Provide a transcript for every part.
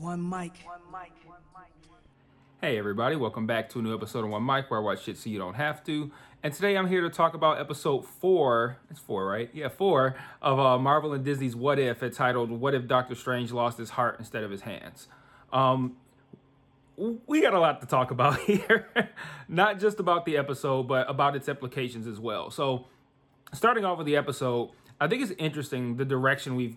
one mic. Hey everybody, welcome back to a new episode of One Mic where I watch shit so you don't have to. And today I'm here to talk about episode four. It's four, right? Yeah, four of uh, Marvel and Disney's What If, entitled "What If Doctor Strange Lost His Heart Instead of His Hands." Um, we got a lot to talk about here, not just about the episode, but about its implications as well. So, starting off with the episode, I think it's interesting the direction we've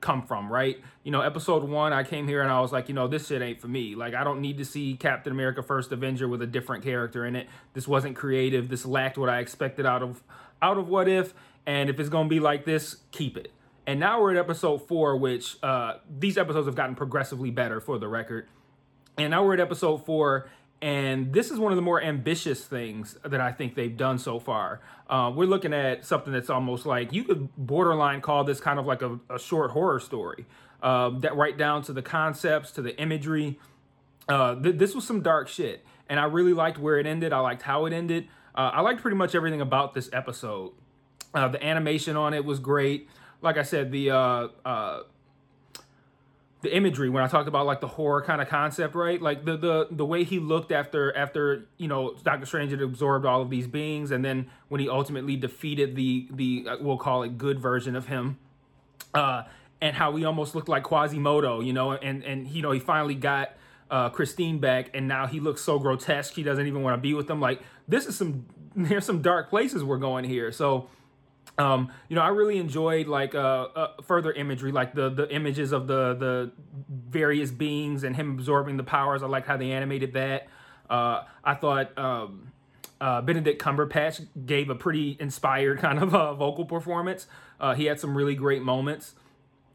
come from, right? You know, episode one, I came here and I was like, you know, this shit ain't for me. Like, I don't need to see Captain America First Avenger with a different character in it. This wasn't creative. This lacked what I expected out of out of What If. And if it's gonna be like this, keep it. And now we're at episode four, which uh, these episodes have gotten progressively better for the record. And now we're at episode four, and this is one of the more ambitious things that I think they've done so far. Uh, we're looking at something that's almost like you could borderline call this kind of like a, a short horror story. Um, that right down to the concepts, to the imagery. Uh, th- this was some dark shit, and I really liked where it ended. I liked how it ended. Uh, I liked pretty much everything about this episode. Uh, the animation on it was great. Like I said, the uh, uh, the imagery when I talked about like the horror kind of concept, right? Like the the the way he looked after after you know Doctor Strange had absorbed all of these beings, and then when he ultimately defeated the the uh, we'll call it good version of him, uh, and how he almost looked like Quasimodo, you know, and and you know he finally got uh, Christine back, and now he looks so grotesque he doesn't even want to be with them. Like this is some there's some dark places we're going here, so. Um, you know, I really enjoyed like uh, uh, further imagery, like the the images of the the various beings and him absorbing the powers. I liked how they animated that. Uh, I thought um, uh, Benedict Cumberbatch gave a pretty inspired kind of uh, vocal performance. Uh, he had some really great moments.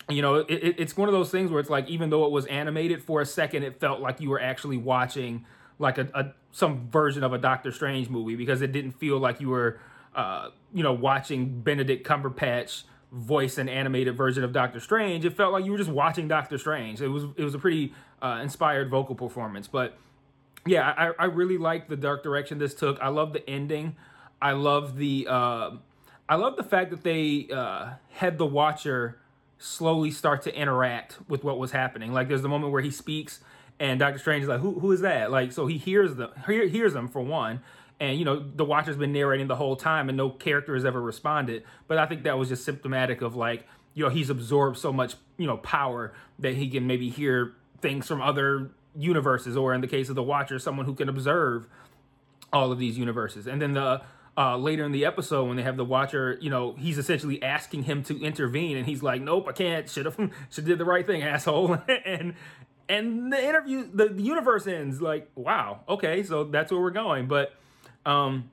You know, it, it's one of those things where it's like even though it was animated for a second, it felt like you were actually watching like a, a some version of a Doctor Strange movie because it didn't feel like you were uh, you know, watching Benedict Cumberbatch voice an animated version of Doctor Strange, it felt like you were just watching Doctor Strange. It was it was a pretty uh, inspired vocal performance, but yeah, I, I really like the dark direction this took. I love the ending. I love the uh, I love the fact that they uh, had the Watcher slowly start to interact with what was happening. Like there's the moment where he speaks and Doctor Strange is like, "Who who is that?" Like so he hears them he hears them for one and you know the watcher's been narrating the whole time and no character has ever responded. But i think that was just symptomatic of like you know he's absorbed so much you know power that he can maybe hear things from other universes or in the case of the watcher someone who can observe all of these universes. And then the uh, later in the episode when they have the watcher you know he's essentially asking him to intervene. And he's like nope i can't. Should have should did the right thing asshole. And and the interview the, the universe ends like wow okay so that's where we're going. But um,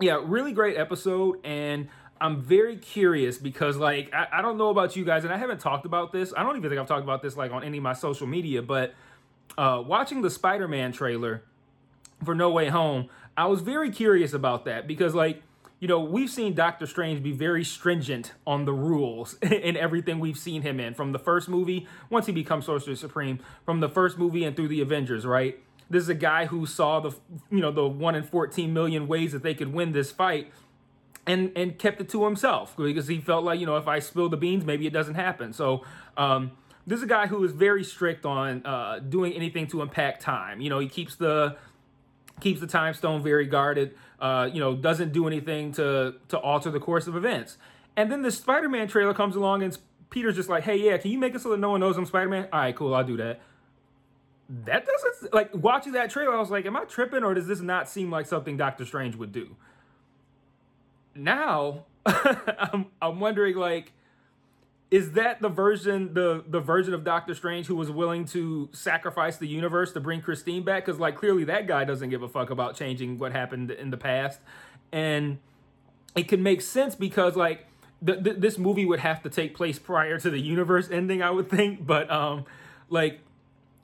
yeah, really great episode, and I'm very curious because like I, I, don't know about you guys, and I haven't talked about this. I don't even think I've talked about this like on any of my social media, but uh, watching the Spider-Man trailer for No Way Home, I was very curious about that because like you know we've seen Doctor Strange be very stringent on the rules in everything we've seen him in from the first movie once he becomes Sorcerer Supreme, from the first movie and through the Avengers, right? This is a guy who saw the you know the one in 14 million ways that they could win this fight and and kept it to himself because he felt like you know if I spill the beans maybe it doesn't happen. So um, this is a guy who is very strict on uh, doing anything to impact time. You know he keeps the keeps the time stone very guarded. Uh, you know doesn't do anything to to alter the course of events. And then the Spider-Man trailer comes along and Peter's just like, hey yeah, can you make it so that no one knows I'm Spider-Man? All right, cool, I'll do that that doesn't like watching that trailer. I was like, am I tripping or does this not seem like something Doctor Strange would do? Now I'm I'm wondering like, is that the version the the version of Doctor Strange who was willing to sacrifice the universe to bring Christine back? Because like clearly that guy doesn't give a fuck about changing what happened in the past, and it can make sense because like. The, the, this movie would have to take place prior to the universe ending, I would think. But um, like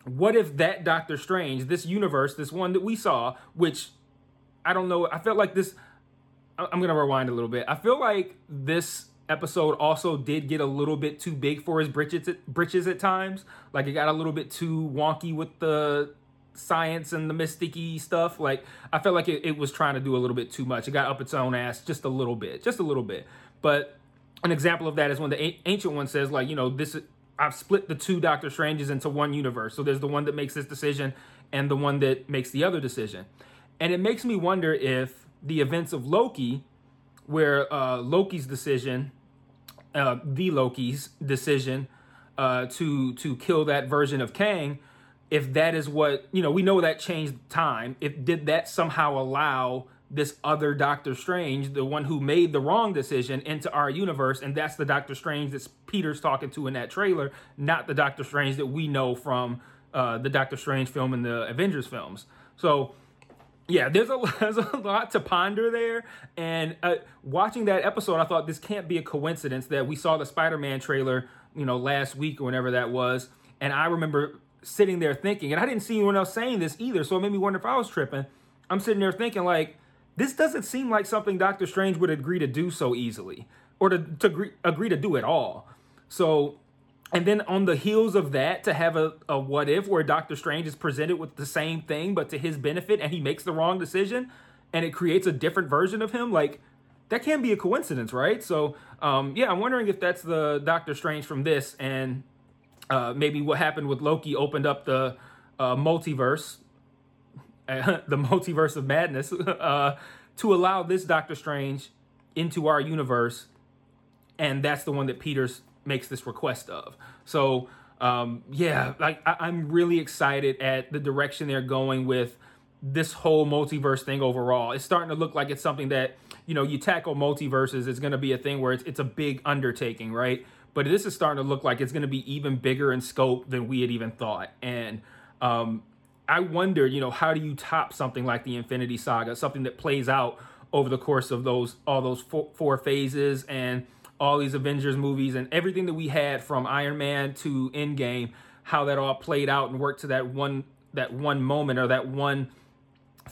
what if that Doctor Strange, this universe, this one that we saw, which I don't know, I felt like this. I'm gonna rewind a little bit. I feel like this episode also did get a little bit too big for his britches, britches at times. Like it got a little bit too wonky with the science and the mysticky stuff. Like I felt like it, it was trying to do a little bit too much. It got up its own ass just a little bit, just a little bit. But an example of that is when the ancient one says like you know this I've split the two Doctor Stranges into one universe. So there's the one that makes this decision and the one that makes the other decision. And it makes me wonder if the events of Loki, where uh, Loki's decision, uh, the Loki's decision uh, to to kill that version of Kang, if that is what you know, we know that changed time. If did that somehow allow this other Doctor Strange, the one who made the wrong decision, into our universe, and that's the Doctor Strange that Peter's talking to in that trailer, not the Doctor Strange that we know from uh, the Doctor Strange film and the Avengers films. So, yeah, there's a, there's a lot to ponder there. And uh, watching that episode, I thought this can't be a coincidence that we saw the Spider-Man trailer, you know, last week or whenever that was, and I remember sitting there thinking, and I didn't see anyone else saying this either, so it made me wonder if I was tripping. I'm sitting there thinking like this doesn't seem like something Doctor Strange would agree to do so easily or to, to agree, agree to do at all. So, and then on the heels of that, to have a, a what if where Doctor Strange is presented with the same thing, but to his benefit, and he makes the wrong decision, and it creates a different version of him, like that can be a coincidence, right? So, um, yeah, I'm wondering if that's the Doctor Strange from this, and uh, maybe what happened with Loki opened up the uh, multiverse the multiverse of madness, uh, to allow this Doctor Strange into our universe, and that's the one that Peters makes this request of. So, um, yeah, like I- I'm really excited at the direction they're going with this whole multiverse thing overall. It's starting to look like it's something that you know you tackle multiverses. It's going to be a thing where it's it's a big undertaking, right? But this is starting to look like it's going to be even bigger in scope than we had even thought, and um, I wonder, you know, how do you top something like the Infinity Saga, something that plays out over the course of those all those four, four phases and all these Avengers movies and everything that we had from Iron Man to Endgame, how that all played out and worked to that one that one moment or that one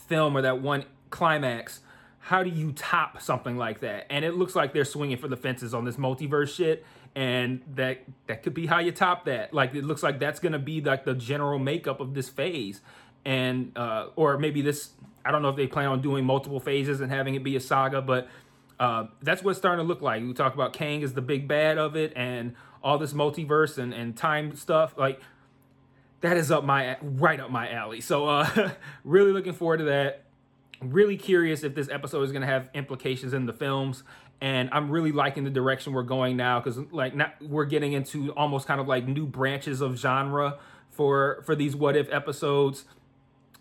film or that one climax. How do you top something like that? And it looks like they're swinging for the fences on this multiverse shit and that that could be how you top that. Like it looks like that's gonna be like the general makeup of this phase. And uh or maybe this i don't know if they plan on doing multiple phases and having it be a saga but uh that's what's starting to look like. We talk about kang as the big bad of it and all this multiverse and and time stuff. Like that is up my right up my alley. So uh really looking forward to that really curious if this episode is going to have implications in the films and I'm really liking the direction we're going now because like now we're getting into almost kind of like new branches of genre for for these what if episodes.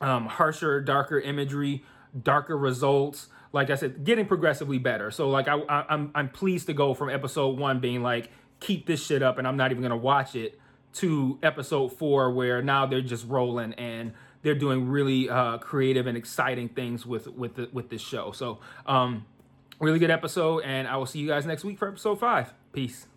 Um harsher darker imagery darker results. Like I said getting progressively better. So like I, I I'm I'm pleased to go from episode 1 being like keep this shit up and I'm not even going to watch it to episode 4 where now they're just rolling and they're doing really uh creative and exciting things with with the, with this show so um Really good episode, and I will see you guys next week for episode five. Peace.